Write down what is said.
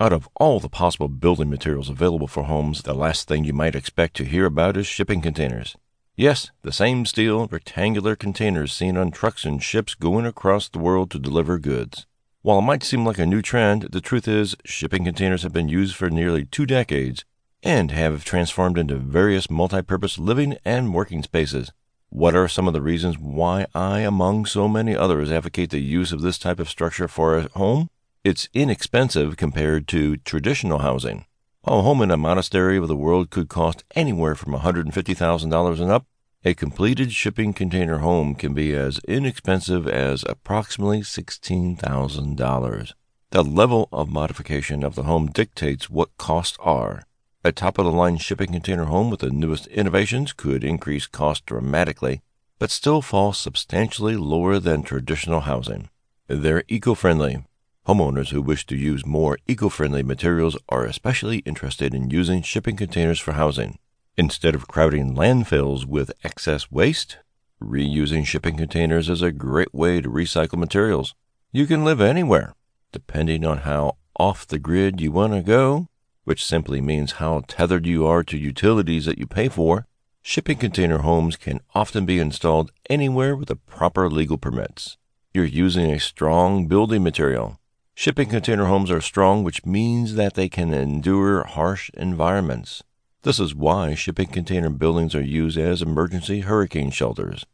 Out of all the possible building materials available for homes, the last thing you might expect to hear about is shipping containers. Yes, the same steel, rectangular containers seen on trucks and ships going across the world to deliver goods. While it might seem like a new trend, the truth is shipping containers have been used for nearly two decades and have transformed into various multi-purpose living and working spaces. What are some of the reasons why I, among so many others, advocate the use of this type of structure for a home? It's inexpensive compared to traditional housing. A home in a monastery of the world could cost anywhere from $150,000 and up. A completed shipping container home can be as inexpensive as approximately $16,000. The level of modification of the home dictates what costs are. A top of the line shipping container home with the newest innovations could increase cost dramatically, but still fall substantially lower than traditional housing. They're eco friendly, Homeowners who wish to use more eco friendly materials are especially interested in using shipping containers for housing. Instead of crowding landfills with excess waste, reusing shipping containers is a great way to recycle materials. You can live anywhere, depending on how off the grid you want to go, which simply means how tethered you are to utilities that you pay for. Shipping container homes can often be installed anywhere with the proper legal permits. You're using a strong building material Shipping container homes are strong, which means that they can endure harsh environments. This is why shipping container buildings are used as emergency hurricane shelters.